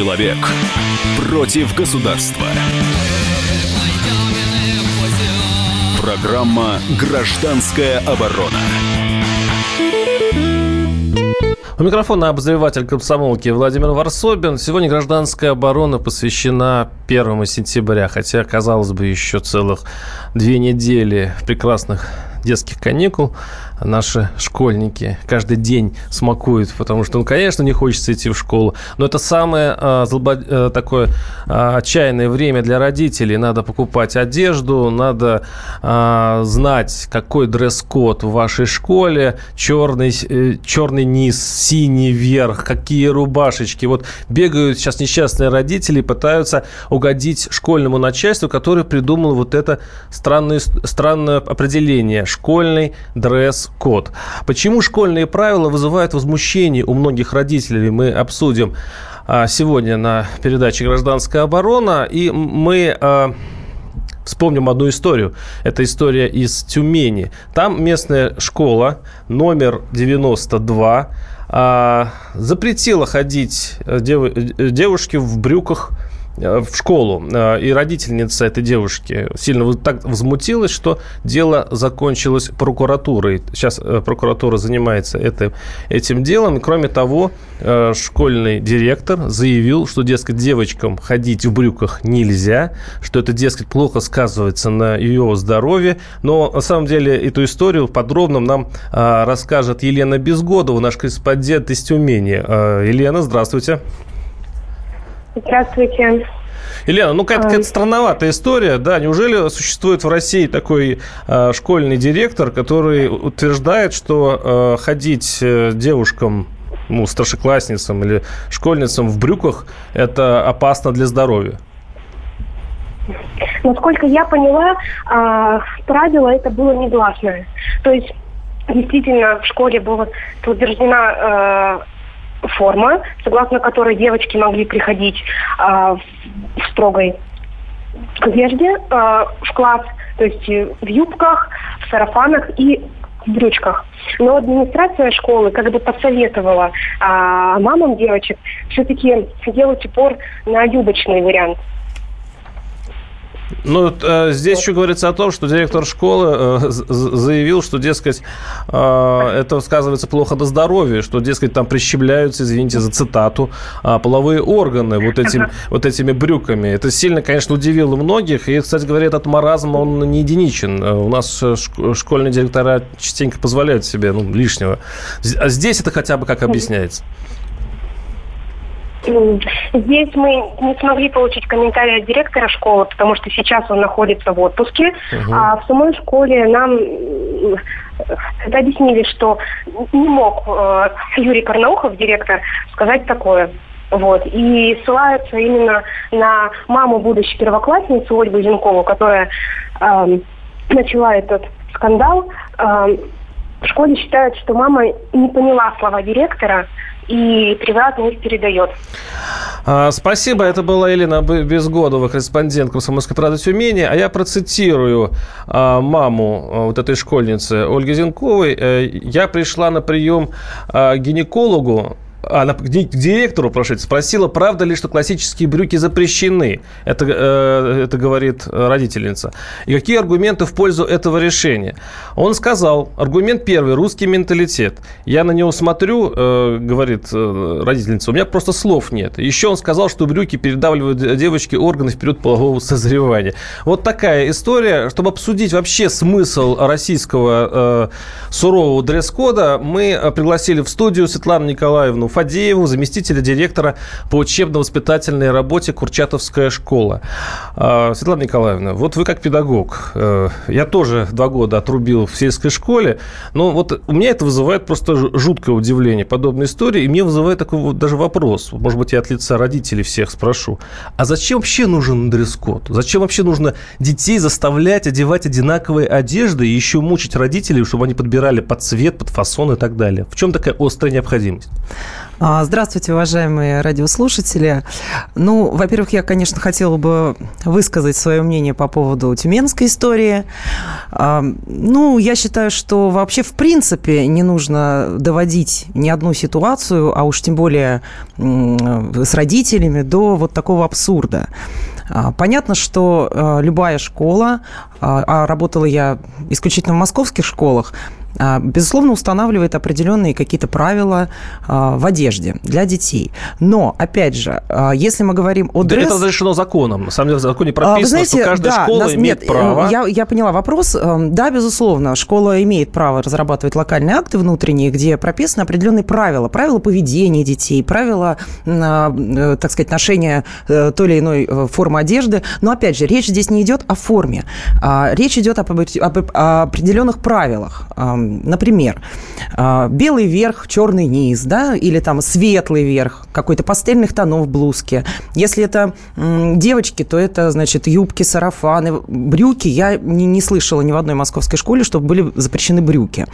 Человек против государства. Программа «Гражданская оборона». У микрофона обозреватель комсомолки Владимир Варсобин. Сегодня гражданская оборона посвящена 1 сентября, хотя, казалось бы, еще целых две недели прекрасных детских каникул наши школьники каждый день смакуют, потому что, ну, конечно, не хочется идти в школу, но это самое а, злобо, а, такое а, отчаянное время для родителей. Надо покупать одежду, надо а, знать, какой дресс-код в вашей школе, черный, э, черный низ, синий верх, какие рубашечки. Вот бегают сейчас несчастные родители, пытаются угодить школьному начальству, которое придумало вот это странное, странное определение – школьный дресс код. Почему школьные правила вызывают возмущение у многих родителей, мы обсудим а, сегодня на передаче «Гражданская оборона». И мы а, вспомним одну историю. Это история из Тюмени. Там местная школа номер 92 а, запретила ходить э, девушке в брюках Э, в школу. Э, и родительница этой девушки сильно так возмутилась, что дело закончилось прокуратурой. Сейчас э, прокуратура занимается это, этим делом. Кроме того, школьный директор заявил, что, дескать, девочкам ходить в брюках нельзя, что это, дескать, плохо сказывается на ее здоровье. Но, на самом деле, эту историю подробно нам расскажет Елена Безгодова, наш корреспондент из Тюмени. Елена, здравствуйте. Здравствуйте. Елена, ну какая-то, какая странноватая история, да? Неужели существует в России такой э, школьный директор, который утверждает, что э, ходить э, девушкам, ну, старшеклассницам или школьницам в брюках это опасно для здоровья? Насколько я поняла, э, правило это было негласное. То есть действительно в школе была утверждена э, форма, согласно которой девочки могли приходить э, в строгой одежде э, в класс, то есть в юбках, в сарафанах и в брючках. Но администрация школы как бы посоветовала а, мамам девочек все-таки делать упор на юбочный вариант. Ну, э, здесь еще говорится о том, что директор школы э, заявил, что, дескать, э, это сказывается плохо на здоровье, что, дескать, там прищемляются, извините за цитату, половые органы вот, этим, вот этими брюками. Это сильно, конечно, удивило многих. И, кстати говоря, этот маразм, он не единичен. У нас школьные директора частенько позволяют себе ну, лишнего. А здесь это хотя бы как объясняется? Здесь мы не смогли получить комментарий от директора школы, потому что сейчас он находится в отпуске. Угу. А в самой школе нам объяснили, что не мог э, Юрий Карнаухов, директор, сказать такое. Вот. И ссылаются именно на маму будущей первоклассницы Ольгу Зинкову, которая э, начала этот скандал. Э, в школе считают, что мама не поняла слова директора, и приватно их передает. А, спасибо. Это была Елена Безгодова, корреспондент «Комсомольской правды Тюмени». А я процитирую а, маму а, вот этой школьницы Ольги Зинковой. Э, я пришла на прием к гинекологу, она к директору, прошу, спросила, правда ли, что классические брюки запрещены. Это, э, это говорит родительница. И какие аргументы в пользу этого решения? Он сказал, аргумент первый, русский менталитет. Я на него смотрю, э, говорит э, родительница, у меня просто слов нет. Еще он сказал, что брюки передавливают девочке органы вперед полового созревания. Вот такая история. Чтобы обсудить вообще смысл российского э, сурового дресс-кода, мы пригласили в студию Светлану Николаевну Фадееву, заместителя директора по учебно-воспитательной работе Курчатовская школа. А, Светлана Николаевна, вот вы как педагог, э, я тоже два года отрубил в сельской школе, но вот у меня это вызывает просто жуткое удивление, подобная история, и мне вызывает такой вот даже вопрос, может быть, я от лица родителей всех спрошу, а зачем вообще нужен дресс-код? Зачем вообще нужно детей заставлять одевать одинаковые одежды и еще мучить родителей, чтобы они подбирали под цвет, под фасон и так далее? В чем такая острая необходимость? А, здравствуйте, уважаемые радиослушатели. Ну, во-первых, я, конечно, хотела бы высказать свое мнение по поводу тюменской истории. А, ну, я считаю, что вообще в принципе не нужно доводить ни одну ситуацию, а уж тем более с родителями, до вот такого абсурда. А, понятно, что любая школа, а работала я исключительно в московских школах, безусловно, устанавливает определенные какие-то правила а, в одежде для детей. Но, опять же, а, если мы говорим о дресс... Это разрешено законом. На самом деле в законе прописано, знаете, что каждая да, школа нас, имеет нет, право... Я, я поняла вопрос. Эм, да, безусловно, школа имеет право разрабатывать локальные акты внутренние, где прописаны определенные правила. Правила поведения детей, правила, э, так сказать, ношения э, той или иной э, формы одежды. Но, опять же, речь здесь не идет о форме. Речь идет об, об определенных правилах например, а, белый верх, черный низ, да, или там светлый верх, какой-то пастельных тонов блузки. Если это девочки, то это, значит, юбки, сарафаны, брюки. Я не, не слышала ни в одной московской школе, чтобы были запрещены брюки.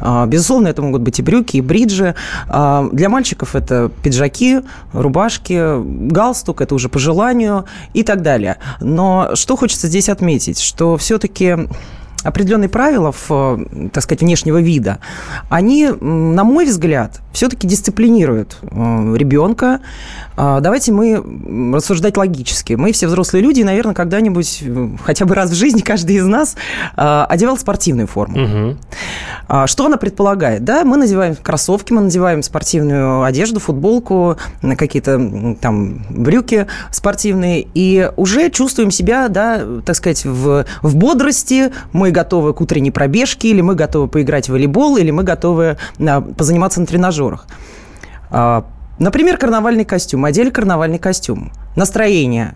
А, безусловно, это могут быть и брюки, и бриджи. А, для мальчиков это пиджаки, рубашки, галстук, это уже по желанию и так далее. Но что хочется здесь отметить, что все-таки определенные правила, в, так сказать, внешнего вида, они, на мой взгляд, все-таки дисциплинируют э, ребенка. А, давайте мы рассуждать логически. Мы все взрослые люди, и, наверное, когда-нибудь, э, хотя бы раз в жизни, каждый из нас э, одевал спортивную форму. Угу. Что она предполагает? Да, мы надеваем кроссовки, мы надеваем спортивную одежду, футболку, какие-то там брюки спортивные, и уже чувствуем себя, да, так сказать, в, в бодрости, мы готовы к утренней пробежке, или мы готовы поиграть в волейбол, или мы готовы а, позаниматься на тренажерах. Например, карнавальный костюм, модель карнавальный костюм. Настроение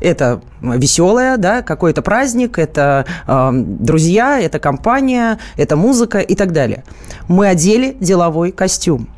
это веселое, да, какой-то праздник, это э, друзья, это компания, это музыка и так далее. Мы одели деловой костюм.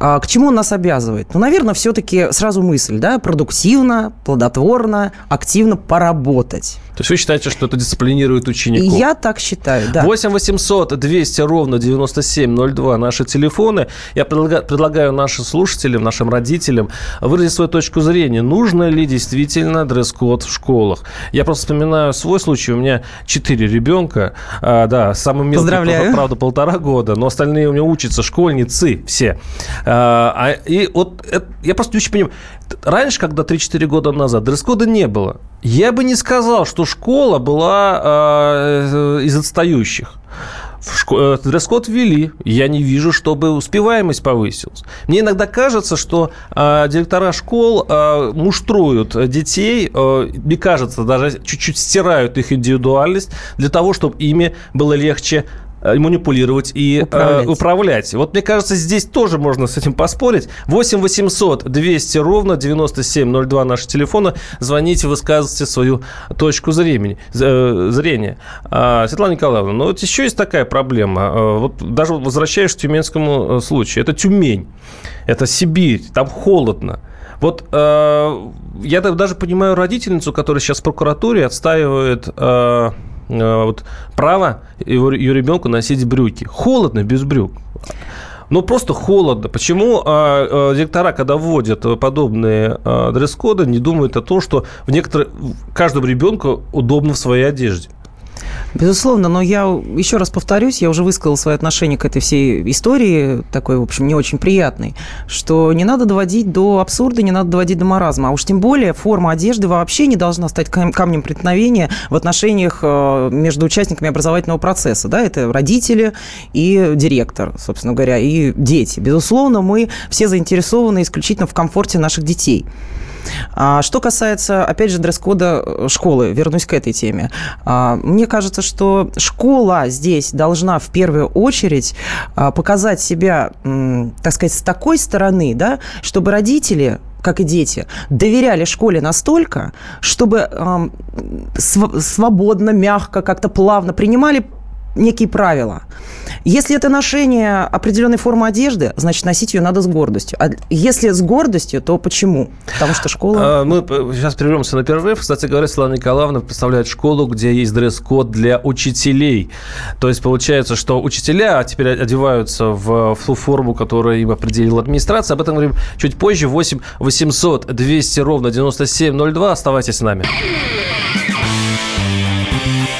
А к чему он нас обязывает? Ну, наверное, все-таки сразу мысль, да, продуктивно, плодотворно, активно поработать. То есть вы считаете, что это дисциплинирует учеников? Я так считаю, да. 8 800 200 ровно 9702 наши телефоны. Я предлагаю, предлагаю нашим слушателям, нашим родителям выразить свою точку зрения. Нужно ли действительно дресс-код в школах? Я просто вспоминаю свой случай. У меня четыре ребенка. А, да, самым мелким, правда, полтора года. Но остальные у меня учатся, школьницы все. А, а и вот это, я просто не очень понимаю. Раньше, когда 3-4 года назад, дресс-кода не было. Я бы не сказал, что школа была э, из отстающих. Э, дресс-код ввели. Я не вижу, чтобы успеваемость повысилась. Мне иногда кажется, что э, директора школ э, муштруют детей, э, мне кажется, даже чуть-чуть стирают их индивидуальность для того, чтобы ими было легче манипулировать и э, управлять. Э, управлять. Вот мне кажется, здесь тоже можно с этим поспорить. 8 800 200 ровно 9702 наши телефоны. Звоните, высказывайте свою точку зрения. Э, зрения. А, Светлана Николаевна, ну вот еще есть такая проблема. Вот даже возвращаясь к тюменскому случаю. Это Тюмень, это Сибирь, там холодно. Вот э, я даже понимаю родительницу, которая сейчас в прокуратуре отстаивает... Э, Э, вот, право его, ее ребенку носить брюки. Холодно без брюк. Ну, просто холодно. Почему э, э, директора, когда вводят подобные э, дресс-коды, не думают о том, что в некоторых, каждому ребенку удобно в своей одежде? Безусловно, но я еще раз повторюсь, я уже высказал свое отношение к этой всей истории, такой, в общем, не очень приятной, что не надо доводить до абсурда, не надо доводить до маразма. А уж тем более форма одежды вообще не должна стать камнем преткновения в отношениях э, между участниками образовательного процесса. Да? Это родители и директор, собственно говоря, и дети. Безусловно, мы все заинтересованы исключительно в комфорте наших детей. А что касается, опять же, дресс-кода э, школы, вернусь к этой теме. А, мне кажется, что школа здесь должна в первую очередь а, показать себя, так сказать, с такой стороны, да, чтобы родители как и дети, доверяли школе настолько, чтобы э, свободно, мягко, как-то плавно принимали некие правила. Если это ношение определенной формы одежды, значит, носить ее надо с гордостью. А если с гордостью, то почему? Потому что школа... А, мы сейчас прервемся на перерыв. Кстати говоря, Светлана Николаевна представляет школу, где есть дресс-код для учителей. То есть получается, что учителя теперь одеваются в, ту форму, которую им определила администрация. Об этом говорим чуть позже. 8 800 200 ровно 9702. Оставайтесь с нами.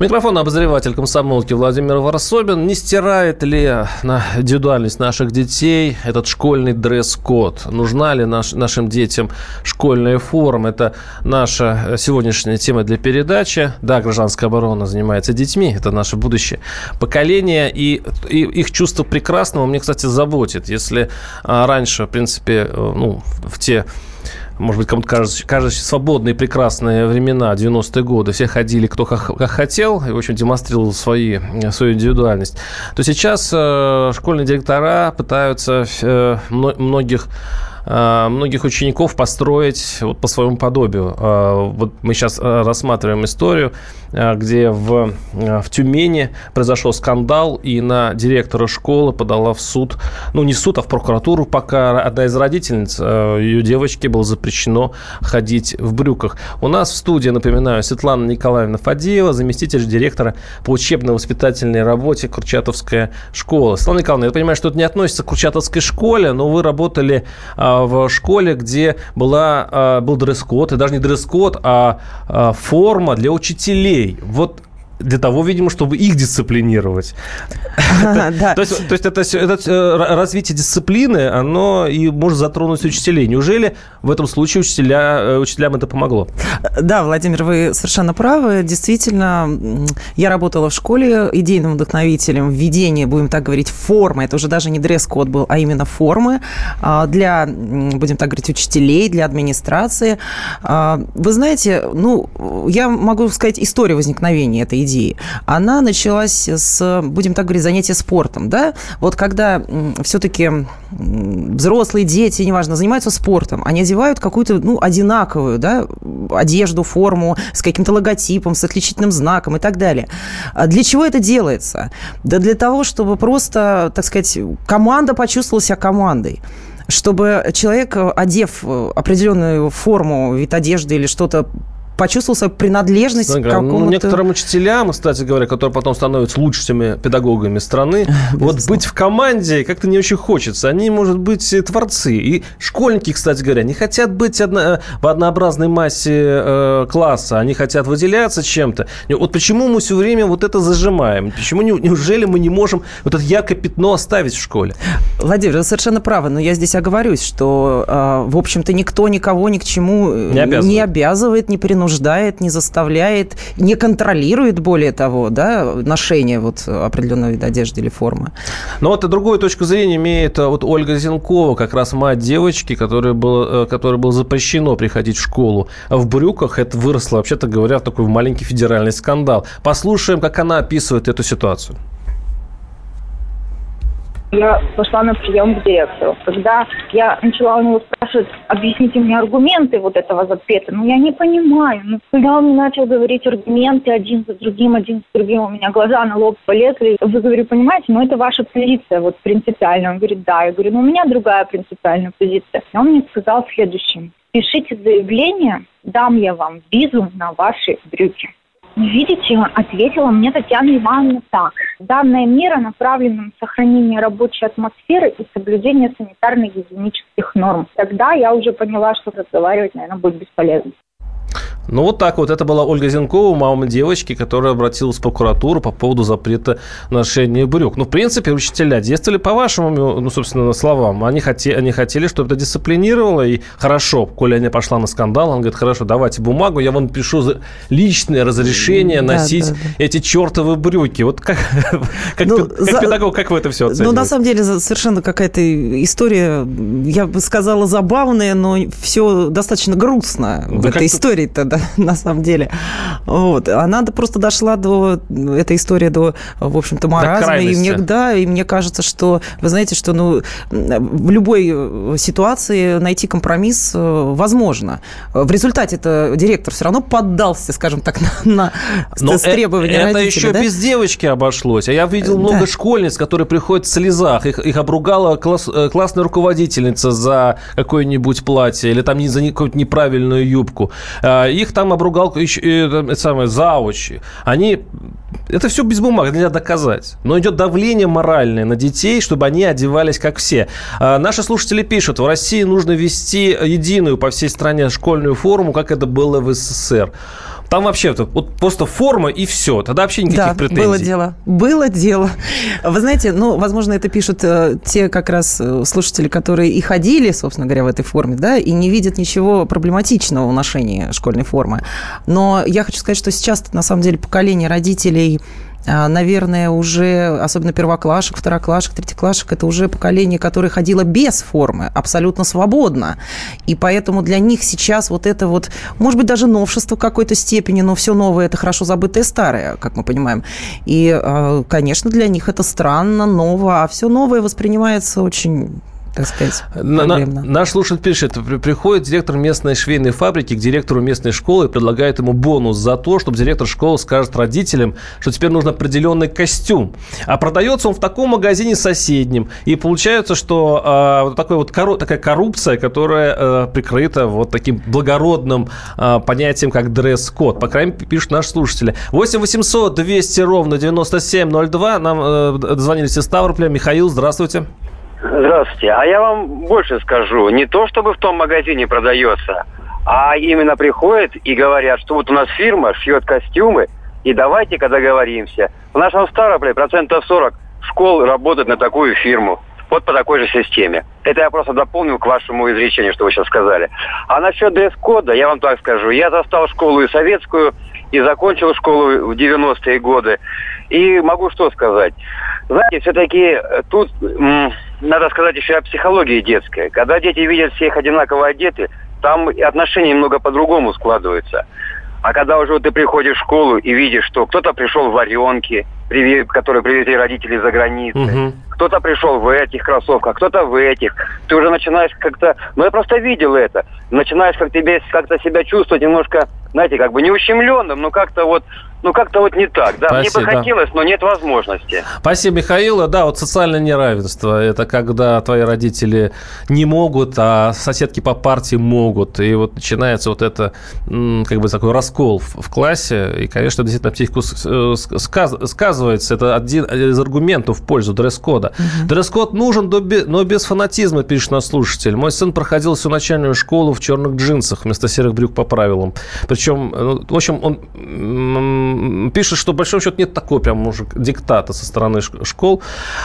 Микрофон обозреватель комсомолки Владимир Варсобин. Не стирает ли на индивидуальность наших детей этот школьный дресс-код? Нужна ли наш, нашим детям школьная форма? Это наша сегодняшняя тема для передачи. Да, гражданская оборона занимается детьми. Это наше будущее поколение. И, и их чувство прекрасного мне, кстати, заботит. Если а, раньше, в принципе, э, ну, в те может быть, кому-то кажется, кажется свободные, прекрасные времена, 90-е годы, все ходили кто как, как хотел, и, в общем, демонстрировал свои, свою индивидуальность, то сейчас э, школьные директора пытаются э, многих Э, многих учеников построить вот по своему подобию. Э, вот мы сейчас э, рассматриваем историю, где в, в Тюмени произошел скандал, и на директора школы подала в суд, ну, не суд, а в прокуратуру, пока одна из родительниц, ее девочке было запрещено ходить в брюках. У нас в студии, напоминаю, Светлана Николаевна Фадеева, заместитель директора по учебно-воспитательной работе Курчатовская школа. Светлана Николаевна, я понимаю, что это не относится к Курчатовской школе, но вы работали в школе, где была, а, был дресс-код, и даже не дресс-код, а, а форма для учителей. Вот для того, видимо, чтобы их дисциплинировать. То есть это э, развитие дисциплины, оно и может затронуть учителей. Неужели в этом случае э, учителям это помогло? Да, Владимир, вы совершенно правы. Действительно, я работала в школе идейным вдохновителем введения, будем так говорить, формы. Это уже даже не дресс-код был, а именно формы а, для, будем так говорить, учителей, для администрации. А, вы знаете, ну, я могу сказать историю возникновения этой идеи, она началась с, будем так говорить, занятия спортом, да? Вот когда все-таки взрослые дети, неважно, занимаются спортом, они одевают какую-то, ну, одинаковую, да, одежду, форму с каким-то логотипом, с отличительным знаком и так далее. А для чего это делается? Да для того, чтобы просто, так сказать, команда почувствовала себя командой чтобы человек, одев определенную форму, вид одежды или что-то почувствовал свою принадлежность к какому-то... Ну, некоторым учителям, кстати говоря, которые потом становятся лучшими педагогами страны, вот быть в команде как-то не очень хочется. Они, может быть, творцы. И школьники, кстати говоря, не хотят быть одно... в однообразной массе э, класса. Они хотят выделяться чем-то. Вот почему мы все время вот это зажимаем? Почему, неужели мы не можем вот это яркое пятно оставить в школе? Владимир, вы совершенно правы, но я здесь оговорюсь, что, э, в общем-то, никто никого ни к чему не обязывает, не, обязывает, не принуждает не заставляет, не контролирует, более того, да, ношение вот определенного вида одежды или формы. Но вот и другую точку зрения имеет э, вот Ольга Зенкова, как раз мать девочки, которой было, э, которой было запрещено приходить в школу в брюках. Это выросло, вообще-то говоря, в такой маленький федеральный скандал. Послушаем, как она описывает эту ситуацию я пошла на прием к директору. Когда я начала у него спрашивать, объясните мне аргументы вот этого запрета, ну я не понимаю. Ну, когда он начал говорить аргументы один за другим, один за другим, у меня глаза на лоб полезли. Вы, говорю, понимаете, ну это ваша позиция вот принципиальная. Он говорит, да. Я говорю, ну у меня другая принципиальная позиция. И он мне сказал следующее. Пишите заявление, дам я вам визу на ваши брюки. Видите, ответила мне Татьяна Ивановна так. Данная мера направлена на сохранение рабочей атмосферы и соблюдение санитарно-гигиенических норм. Тогда я уже поняла, что разговаривать, наверное, будет бесполезно. Ну, вот так вот. Это была Ольга Зенкова, мама девочки, которая обратилась в прокуратуру по поводу запрета ношения брюк. Ну, в принципе, учителя действовали по вашим, ну, собственно, словам. Они, хотели, они хотели, чтобы это дисциплинировало, и хорошо, коли она пошла на скандал, он говорит, хорошо, давайте бумагу, я вам пишу личное разрешение да, носить да, да. эти чертовы брюки. Вот как, как, ну, как за... педагог, как вы это все оцениваете? Ну, на самом деле, совершенно какая-то история, я бы сказала, забавная, но все достаточно грустно да в этой истории-то, да, на самом деле. Вот. Она просто дошла до, этой истории до, в общем-то, маразма. И мне, да, и мне кажется, что, вы знаете, что ну, в любой э, ситуации найти компромисс э, возможно. В результате это директор все равно поддался, скажем так, на, на требования это родителей. еще да? без девочки обошлось. А я видел много да. школьниц, которые приходят в слезах. Их, их обругала класс, э, классная руководительница за какое-нибудь платье или там за какую-то неправильную юбку. А, их там обругал еще, это самое, заучи. Они... Это все без бумаг, нельзя доказать. Но идет давление моральное на детей, чтобы они одевались как все. А наши слушатели пишут, в России нужно ввести единую по всей стране школьную форму, как это было в СССР. Там вообще вот просто форма и все. Тогда вообще никаких да, претензий. было дело. Было дело. Вы знаете, ну, возможно, это пишут э, те как раз э, слушатели, которые и ходили, собственно говоря, в этой форме, да, и не видят ничего проблематичного в ношении школьной формы. Но я хочу сказать, что сейчас на самом деле поколение родителей наверное, уже, особенно первоклашек, второклашек, третьеклашек, это уже поколение, которое ходило без формы, абсолютно свободно. И поэтому для них сейчас вот это вот, может быть, даже новшество в какой-то степени, но все новое – это хорошо забытое старое, как мы понимаем. И, а, конечно, для них это странно, ново, а все новое воспринимается очень так сказать, проблемно. Наш слушатель пишет, приходит директор местной швейной фабрики к директору местной школы и предлагает ему бонус за то, чтобы директор школы скажет родителям, что теперь нужен определенный костюм. А продается он в таком магазине соседнем. И получается, что э, такой вот коро- такая коррупция, которая э, прикрыта вот таким благородным э, понятием, как дресс-код. По крайней мере, пишут наши слушатели. 8 800 200 ровно 9702. Нам э, дозвонились из Ставрополя. Михаил, здравствуйте. Здравствуйте. А я вам больше скажу. Не то, чтобы в том магазине продается, а именно приходят и говорят, что вот у нас фирма шьет костюмы, и давайте-ка договоримся. В нашем Ставрополе процентов 40 школ работают на такую фирму. Вот по такой же системе. Это я просто дополнил к вашему изречению, что вы сейчас сказали. А насчет дресс-кода, я вам так скажу. Я застал школу и советскую, и закончил школу в 90-е годы. И могу что сказать. Знаете, все-таки тут надо сказать еще о психологии детской. Когда дети видят всех одинаково одеты, там отношения немного по-другому складываются. А когда уже ты приходишь в школу и видишь, что кто-то пришел в варенке, которые привезли родители за границей, угу. Кто-то пришел в этих кроссовках, кто-то в этих, ты уже начинаешь как-то... Ну, я просто видел это. Начинаешь как тебе как-то себя чувствовать немножко, знаете, как бы не ущемленным, но как-то вот ну как-то вот не так. Да, Спасибо. мне бы хотелось, но нет возможности. Спасибо, Михаил. Да, вот социальное неравенство. Это когда твои родители не могут, а соседки по партии могут. И вот начинается вот это, как бы такой раскол в, классе. И, конечно, действительно, психику э, сказ, сказывается. Это один из аргументов в пользу дресс-кода. Угу. Дресс-код нужен, но без фанатизма, пишет наш слушатель. Мой сын проходил всю начальную школу в черных джинсах вместо серых брюк по правилам. Причем, ну, в общем, он пишет, что, в большом счету, нет такой прям уже диктата со стороны школ.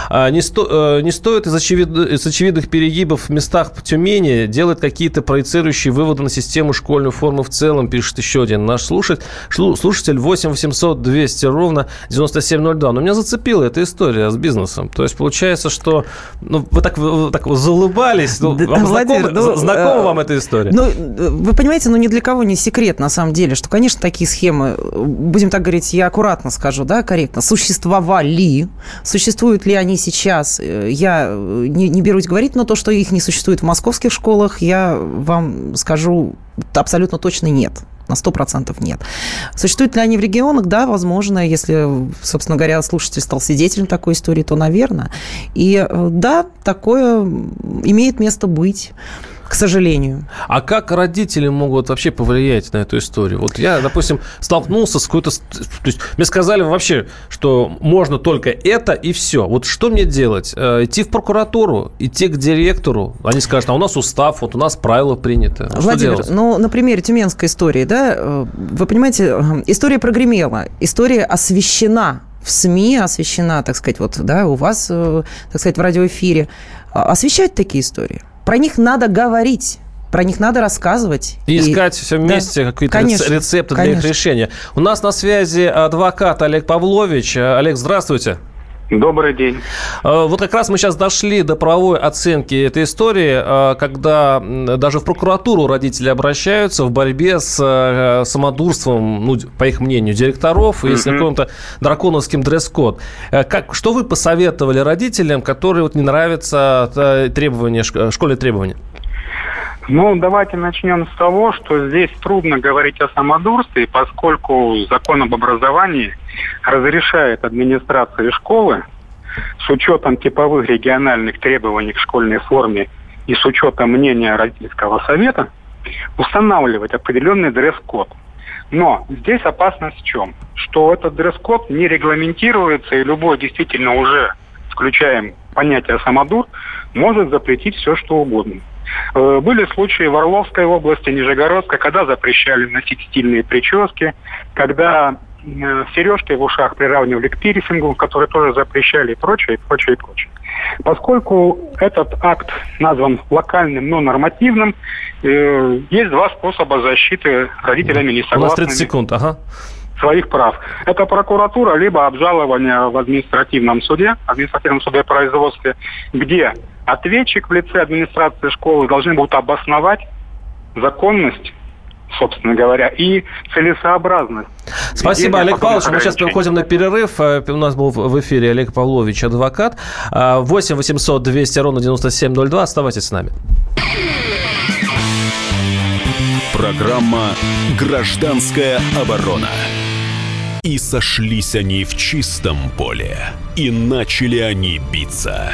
А, не, сто, э, не стоит из, очевид, из очевидных перегибов в местах Тюмени делать какие-то проецирующие выводы на систему школьную форму в целом, пишет еще один наш слушатель. Слушатель 8 800 200 ровно 9702. Но меня зацепила эта история с бизнесом. То есть получается, что ну, вы так, вы так залыбались. Ну, вам Владимир, знакомо, ну, знакома э, вам эта история? Ну, вы понимаете, ну ни для кого не секрет на самом деле, что, конечно, такие схемы, будем так говорить, я аккуратно скажу, да, корректно, существовали. Существуют ли они сейчас, э, я э, не, не берусь говорить, но то, что их не существует в московских школах, я вам скажу абсолютно точно нет на 100% нет. Существуют ли они в регионах? Да, возможно. Если, собственно говоря, слушатель стал свидетелем такой истории, то, наверное. И э, да, такое имеет место быть. К сожалению. А как родители могут вообще повлиять на эту историю? Вот я, допустим, столкнулся с какой-то... То есть мне сказали вообще, что можно только это и все. Вот что мне делать? Э, идти в прокуратуру, идти к директору? Они скажут, а у нас устав, вот у нас правила приняты. Ну, Владимир, ну, на примере тюменской истории, да, э, вы понимаете, э, история прогремела, история освещена в СМИ освещена, так сказать, вот, да, у вас, так сказать, в радиоэфире. А, освещать такие истории. Про них надо говорить. Про них надо рассказывать. И, искать все вместе да, какие-то конечно, рецепты для конечно. их решения. У нас на связи адвокат Олег Павлович. Олег, здравствуйте. Добрый день. Э, вот как раз мы сейчас дошли до правовой оценки этой истории, э, когда даже в прокуратуру родители обращаются в борьбе с э, самодурством, ну, по их мнению, директоров и с каким-то драконовским дресс-код. Как, что вы посоветовали родителям, которые вот не нравятся требования, школьные требования? Ну, давайте начнем с того, что здесь трудно говорить о самодурстве, поскольку закон об образовании разрешает администрации школы с учетом типовых региональных требований к школьной форме и с учетом мнения родительского совета устанавливать определенный дресс-код. Но здесь опасность в чем? Что этот дресс-код не регламентируется, и любой действительно уже, включаем понятие самодур, может запретить все, что угодно. Э, были случаи в Орловской области, Нижегородской, когда запрещали носить стильные прически, когда э, сережки в ушах приравнивали к пирсингу, которые тоже запрещали и прочее, и прочее, и прочее. Поскольку этот акт назван локальным, но нормативным, э, есть два способа защиты родителями несогласными. У нас 30 секунд, ага своих прав. Это прокуратура, либо обжалование в административном суде, административном суде производстве, где ответчик в лице администрации школы должны будут обосновать законность собственно говоря, и целесообразность. Спасибо, Олег Павлович. Мы сейчас переходим на перерыв. Э, у нас был в эфире Олег Павлович, адвокат. 8 800 200 ровно 9702. Оставайтесь с нами. Программа «Гражданская оборона». И сошлись они в чистом поле, и начали они биться.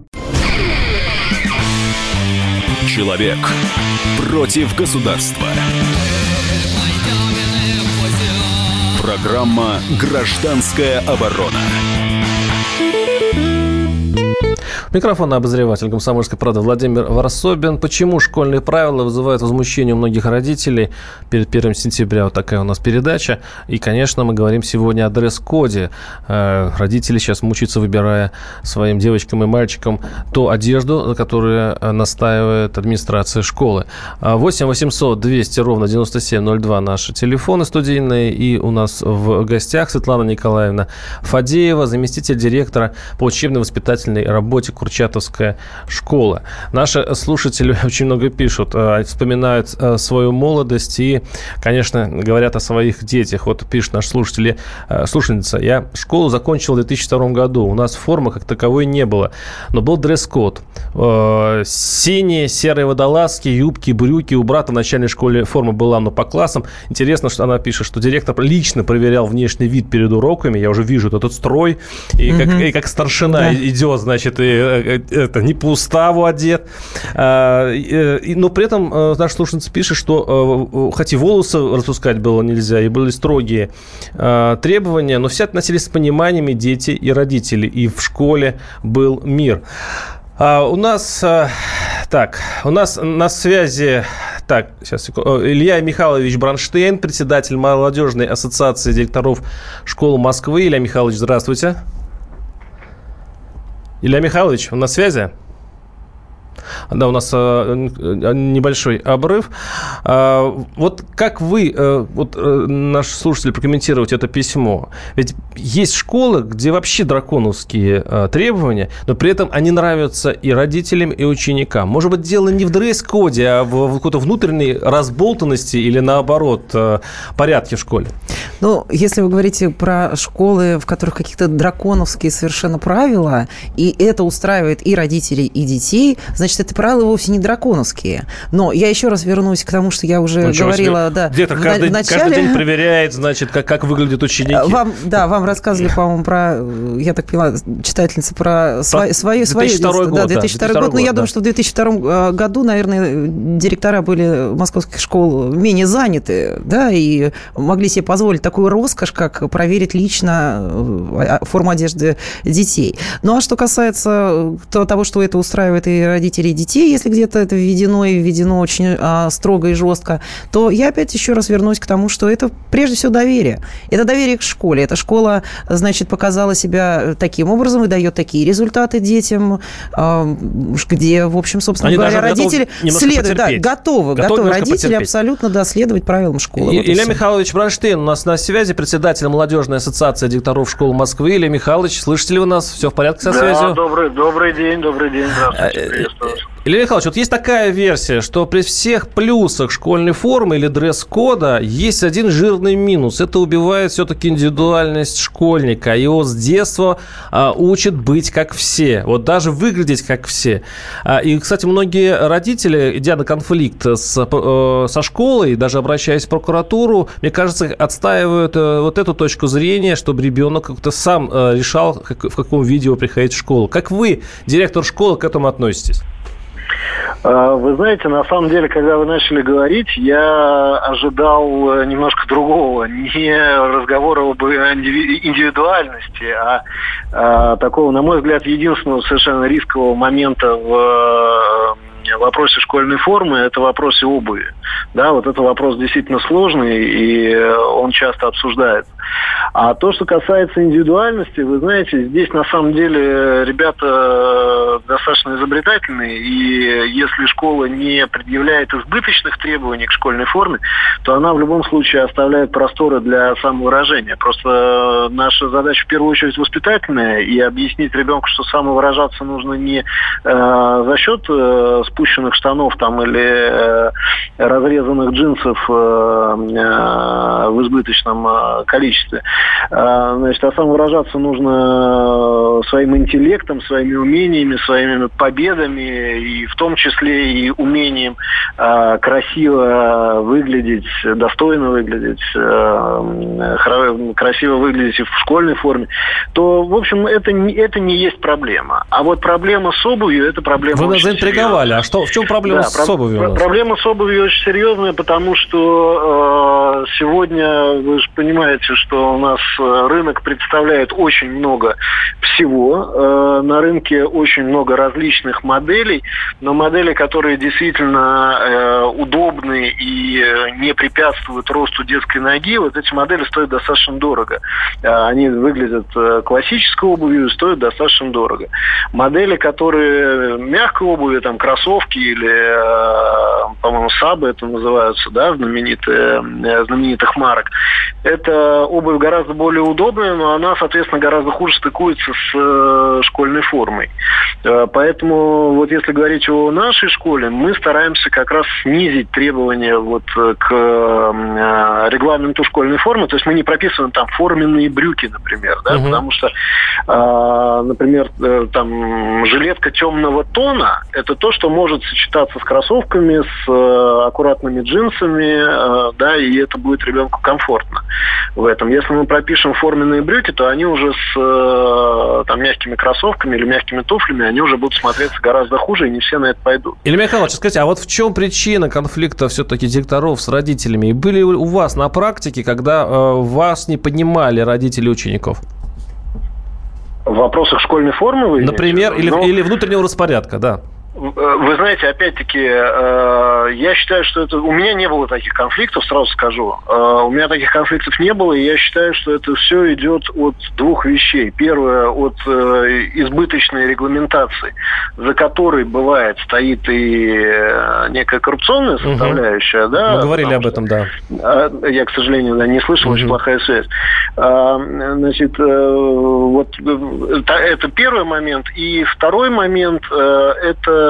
Человек против государства. Программа «Гражданская оборона». Микрофон обозреватель комсомольской правды Владимир Варсобин. Почему школьные правила вызывают возмущение у многих родителей? Перед 1 сентября вот такая у нас передача. И, конечно, мы говорим сегодня о дресс-коде. Э, родители сейчас мучаются, выбирая своим девочкам и мальчикам ту одежду, на которую э, настаивает администрация школы. 8 800 200 ровно 9702 наши телефоны студийные. И у нас в гостях Светлана Николаевна Фадеева, заместитель директора по учебно-воспитательной работе Курчатовская школа. Наши слушатели очень много пишут, э, вспоминают э, свою молодость и, конечно, говорят о своих детях. Вот пишет наш слушатель, э, слушательница, я школу закончил в 2002 году, у нас формы как таковой не было, но был дресс-код. Синие, серые водолазки, юбки, брюки. У брата в начальной школе форма была, но по классам. Интересно, что она пишет, что директор лично проверял внешний вид перед уроками. Я уже вижу этот строй, и, как, и как старшина да. идет, значит, и это не по уставу одет. А, но при этом э, наш слушательница пишет, что хотя волосы распускать было нельзя, и были строгие требования, но все относились с пониманием и дети, и родители, и в школе был мир. А у нас, так, у нас на связи, так, сейчас, Илья Михайлович Бронштейн, председатель молодежной ассоциации директоров школы Москвы. Илья Михайлович, здравствуйте. Илья Михайлович, он на связи? Да, у нас э, небольшой обрыв. А, вот как вы, э, вот э, наш слушатель, прокомментировать это письмо? Ведь есть школы, где вообще драконовские э, требования, но при этом они нравятся и родителям, и ученикам. Может быть, дело не в дресс-коде, а в, какой-то внутренней разболтанности или, наоборот, э, порядке в школе? Ну, если вы говорите про школы, в которых какие-то драконовские совершенно правила, и это устраивает и родителей, и детей, значит, это правила вовсе не драконовские. Но я еще раз вернусь к тому, что я уже ну, говорила, да, где-то каждый, в начале. каждый день проверяет, значит, как, как выглядят ученики. Вам, да, вам рассказывали, по-моему, про, я так поняла, читательница про свои... свои 2002 свои, год, да, 2002 да, год. год, но я да. думаю, что в 2002 э, году, наверное, директора были московских школ менее заняты, да, и могли себе позволить такую роскошь, как проверить лично э, форму одежды детей. Ну, а что касается того, что это устраивает и родителей, и детей, если где-то это введено и введено очень а, строго и жестко, то я опять еще раз вернусь к тому, что это прежде всего доверие. Это доверие к школе. Эта школа, значит, показала себя таким образом и дает такие результаты детям, а, где, в общем, собственно Они говоря, родители следуют, да, готовы, готовы, готовы родители потерпеть. абсолютно да, следовать правилам школы. И, вот Илья Михайлович Бронштейн у нас на связи, председатель молодежной ассоциации директоров школ Москвы. Илья Михайлович, слышите ли вы нас? Все в порядке со да, связью? Добрый, добрый день, добрый день, здравствуйте, those Илья Михайлович, вот есть такая версия, что при всех плюсах школьной формы или дресс-кода есть один жирный минус. Это убивает все-таки индивидуальность школьника. Его с детства а, учат быть как все. Вот даже выглядеть как все. А, и, кстати, многие родители, идя на конфликт с, э, со школой, даже обращаясь в прокуратуру, мне кажется, отстаивают э, вот эту точку зрения, чтобы ребенок как-то сам э, решал, как, в каком видео приходить в школу. Как вы, директор школы, к этому относитесь? Вы знаете, на самом деле, когда вы начали говорить, я ожидал немножко другого. Не разговора об индивидуальности, а, а такого, на мой взгляд, единственного совершенно рискового момента в вопросе школьной формы, это вопросе обуви. Да, вот это вопрос действительно сложный, и он часто обсуждается. А то, что касается индивидуальности, вы знаете, здесь на самом деле ребята достаточно изобретательные, и если школа не предъявляет избыточных требований к школьной форме, то она в любом случае оставляет просторы для самовыражения. Просто наша задача в первую очередь воспитательная, и объяснить ребенку, что самовыражаться нужно не э, за счет э, спущенных штанов там или э, разрезанных джинсов э, э, в избыточном э, количестве. Э, значит, а самовыражаться нужно своим интеллектом, своими умениями, своими победами, и в том числе и умением э, красиво выглядеть, достойно выглядеть, э, красиво выглядеть в школьной форме, то, в общем, это не, это не есть проблема. А вот проблема с обувью, это проблема Вы нас заинтриговали. А что, в чем проблема да, с про- обувью? Проблема с обувью очень серьезная, потому что э, сегодня, вы же понимаете, что у нас рынок представляет очень много всего. Э, на рынке очень много различных моделей, но модели, которые действительно э, удобны и не препятствуют росту детской ноги, вот эти модели стоят достаточно дорого. Э, они выглядят э, классической обувью и стоят достаточно дорого. Модели, которые мягкой обуви, там кроссовки или, э, по-моему, сабы это называются, да, знаменитые, э, знаменитых марок, это обувь гораздо более удобная, но она, соответственно, гораздо хуже стыкуется с э, школьной формой. Поэтому вот если говорить о нашей школе, мы стараемся как раз снизить требования вот к регламенту школьной формы. То есть мы не прописываем там форменные брюки, например, да, Мгм. потому что, например, там жилетка темного тона – это то, что может сочетаться с кроссовками, с э, аккуратными джинсами, э, да, и это будет ребенку комфортно в этом. Если мы пропишем форменные брюки, то они уже с э, там, мягкими кроссовками или мягкими туфлями, они уже будут смотреться гораздо хуже, и не все на это пойдут. Илья Михайлович, скажите, а вот в чем причина конфликта все-таки директоров с родителями? И были у вас на практике, когда э, вас не поднимали родители учеников? В вопросах школьной формы вы Например, или, Ну, или внутреннего распорядка, да. Вы знаете, опять-таки, э, я считаю, что это... У меня не было таких конфликтов, сразу скажу. Э, у меня таких конфликтов не было, и я считаю, что это все идет от двух вещей. Первое, от э, избыточной регламентации, за которой, бывает, стоит и некая коррупционная составляющая. Угу. Да, Мы говорили об этом, да. Я, к сожалению, да, не слышал, угу. очень плохая связь. Значит, вот это первый момент. И второй момент – это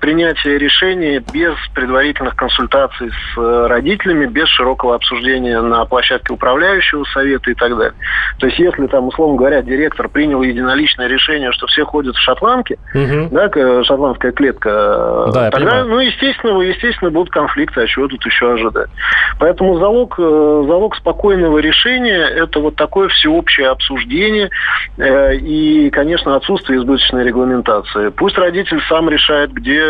принятие решения без предварительных консультаций с э, родителями, без широкого обсуждения на площадке управляющего совета и так далее. То есть, если там, условно говоря, директор принял единоличное решение, что все ходят в шотландке, угу. да, шотландская клетка, э, да, тогда, ну, естественно, естественно, будут конфликты, а чего тут еще ожидать. Поэтому залог, э, залог спокойного решения – это вот такое всеобщее обсуждение и, конечно, отсутствие избыточной регламентации. Пусть родитель сам решает решает, где,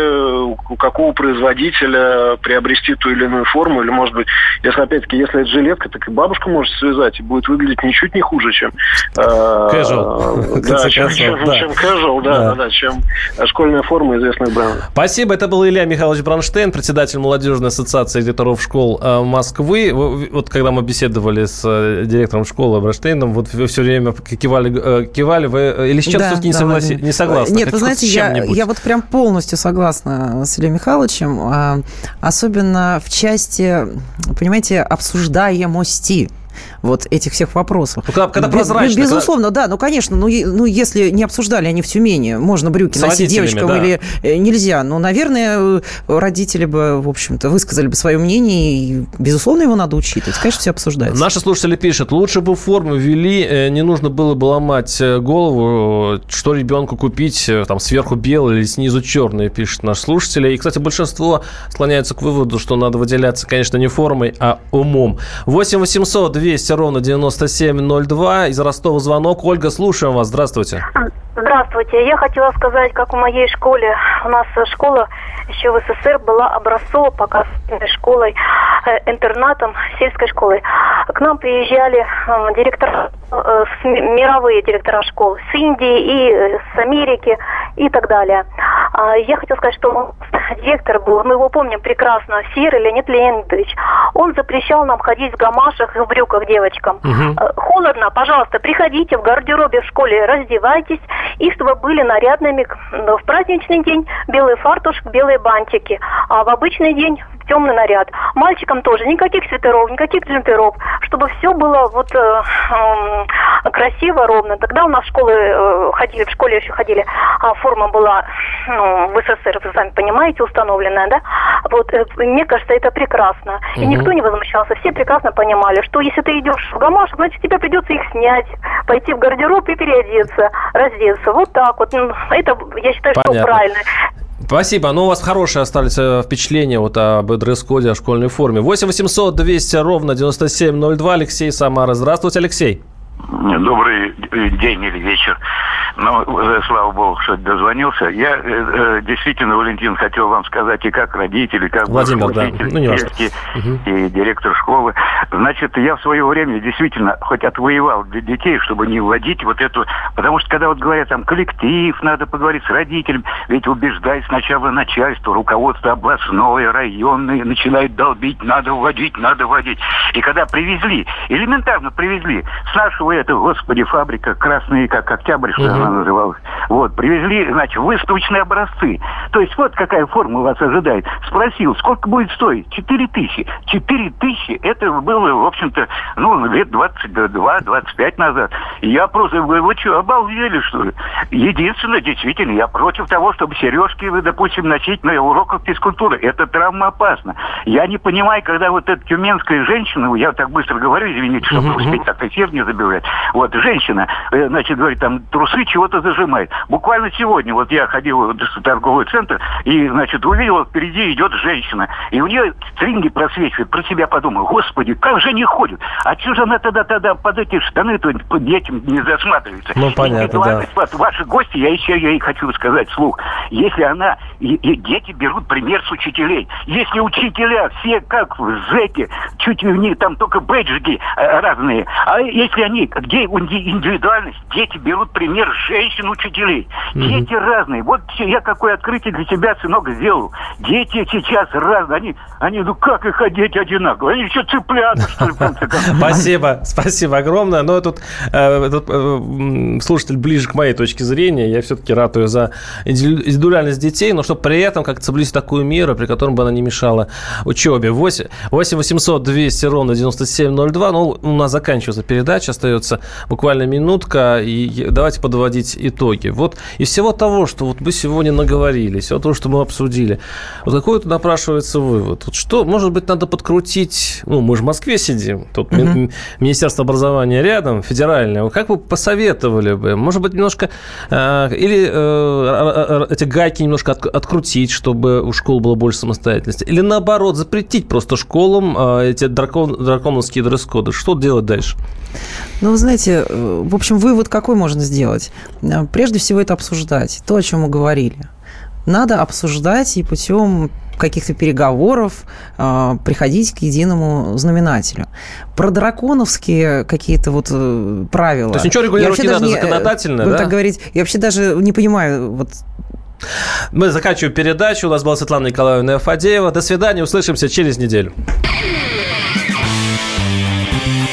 у какого производителя приобрести ту или иную форму, или, может быть, если, опять-таки, если это жилетка, так и бабушка может связать, и будет выглядеть ничуть не хуже, чем... Casual. Э, да, чем, чем, да. чем casual, да, да. чем школьная форма известных брендов. Спасибо. Это был Илья Михайлович Бронштейн, председатель молодежной ассоциации директоров школ э, Москвы. Вот когда мы беседовали с э, директором школы Бронштейном, вот вы все время кивали, кивали вы или сейчас да, все-таки не, да, согласи, не согласны? Нет, вы знаете, я, я вот прям полностью полностью согласна с Ильей Михайловичем, а, особенно в части, понимаете, обсуждаемости вот этих всех вопросов. Ну, когда, когда прозрачно. Безусловно, когда... да. Ну, конечно, ну, ну, если не обсуждали они в Тюмени, можно брюки С носить девочкам да. или э, нельзя. Ну, наверное, родители бы, в общем-то, высказали бы свое мнение, и, безусловно, его надо учитывать. Конечно, все обсуждается. Наши слушатели пишут, лучше бы форму ввели, э, не нужно было бы ломать э, голову, что ребенку купить, там, сверху белый или снизу черный, пишет наш слушатель. И, кстати, большинство склоняется к выводу, что надо выделяться, конечно, не формой, а умом. 8 800 200 ровно 9702. Из Ростова звонок. Ольга, слушаем вас. Здравствуйте. Здравствуйте. Я хотела сказать, как в моей школе, у нас школа еще в СССР была образцово-показательной школой, э, интернатом, сельской школой. К нам приезжали э, директора, э, мировые директора школ с Индии и с Америки и так далее. А, я хотела сказать, что директор был, мы его помним прекрасно, Серый Леонид Леонидович. Он запрещал нам ходить в гамашах и в брюках девочкам. Угу. Холодно, пожалуйста, приходите в гардеробе в школе, раздевайтесь, и чтобы были нарядными в праздничный день белый фартуш, белые бантики, а в обычный день темный наряд. Мальчикам тоже никаких свитеров, никаких джемперов, чтобы все было вот э, э, красиво, ровно. Тогда у нас школы э, ходили, в школе еще ходили, а форма была ну, в СССР, вы сами понимаете, установленная, да? Вот, э, мне кажется, это прекрасно. И угу. никто не возмущался, все прекрасно понимали, что если ты идешь в гамаш, значит тебе придется их снять, пойти в гардероб и переодеться, раздеться. Вот так вот. Ну, это, я считаю, Понятно. что правильно. Спасибо. Ну, у вас хорошие остались э, впечатления вот об дресс-коде, о школьной форме. 8 800 200 ровно 9702. Алексей Самара. Здравствуйте, Алексей. Добрый день или вечер. Ну, э, слава богу, что дозвонился. Я э, э, действительно, Валентин, хотел вам сказать, и как родители, как Владимир, да. ну, не и, угу. и директор школы. Значит, я в свое время действительно хоть отвоевал для детей, чтобы не вводить вот эту... Потому что когда вот говорят, там, коллектив, надо поговорить с родителями, ведь убеждать сначала начальство, руководство областное, районное, начинает долбить, надо вводить, надо вводить. И когда привезли, элементарно привезли с нашего этого, господи, фабрика красные, как Октябрь, что она называлась. Вот, привезли, значит, выставочные образцы. То есть вот какая форма вас ожидает. Спросил, сколько будет стоить? Четыре тысячи. Четыре тысячи, это было, в общем-то, ну, лет 22-25 назад. Я просто говорю, вы что, обалдели, что ли? Единственное, действительно, я против того, чтобы сережки, вы, допустим, носить на уроках физкультуры. Это травмоопасно. Я не понимаю, когда вот эта тюменская женщина, я так быстро говорю, извините, чтобы успеть так эфир не забивать. Вот, женщина, э, значит, говорит, там, трусы чего-то зажимает. Буквально сегодня вот я ходил в торговый центр и, значит, увидел, впереди идет женщина. И у нее стринги просвечивают. Про себя подумал, господи, как же они ходят? А что же она тогда тогда под эти штаны, то, под эти этим не засматривается. Ну, понятно, да. Вот ваши гости, я еще ей хочу сказать вслух, если она, и, и дети берут пример с учителей. Если учителя все как в зэке, чуть у них там только бейджики э, разные, а если они, где индивидуальность, дети берут пример женщин-учителей. Mm-hmm. Дети разные. Вот я какое открытие для тебя, сынок, сделал. Дети сейчас разные. Они, они ну как их одеть одинаково? Они еще цыплята, что ли, Спасибо, спасибо огромное. Но этот, э, э, слушатель ближе к моей точке зрения. Я все-таки ратую за индивидуальность детей, но чтобы при этом как-то соблюсти такую меру, при которой бы она не мешала учебе. 8, 8 800 200 ровно 9702. Ну, у нас заканчивается передача, остается буквально минутка. И давайте подводить итоги. Вот из всего того, что вот мы сегодня наговорили, всего того, что мы обсудили, вот какой-то напрашивается вывод. Вот что, может быть, надо подкрутить, ну, мы же в Москве сидим, тут угу. Министерство образования рядом, федеральное. Как вы посоветовали бы? Может быть, немножко э, или э, эти гайки немножко от, открутить, чтобы у школ было больше самостоятельности? Или наоборот, запретить просто школам э, эти дракон, драконовские дресс-коды? Что делать дальше? Ну, вы знаете, э, в общем, вывод какой можно сделать? Э, прежде всего, это обсуждать. То, о чем мы говорили. Надо обсуждать и путем каких-то переговоров э, приходить к единому знаменателю. Про драконовские какие-то вот э, правила... То есть ничего регулировать не надо не, законодательно, да? так говорить, я вообще даже не понимаю, вот мы заканчиваем передачу. У нас была Светлана Николаевна Фадеева. До свидания. Услышимся через неделю.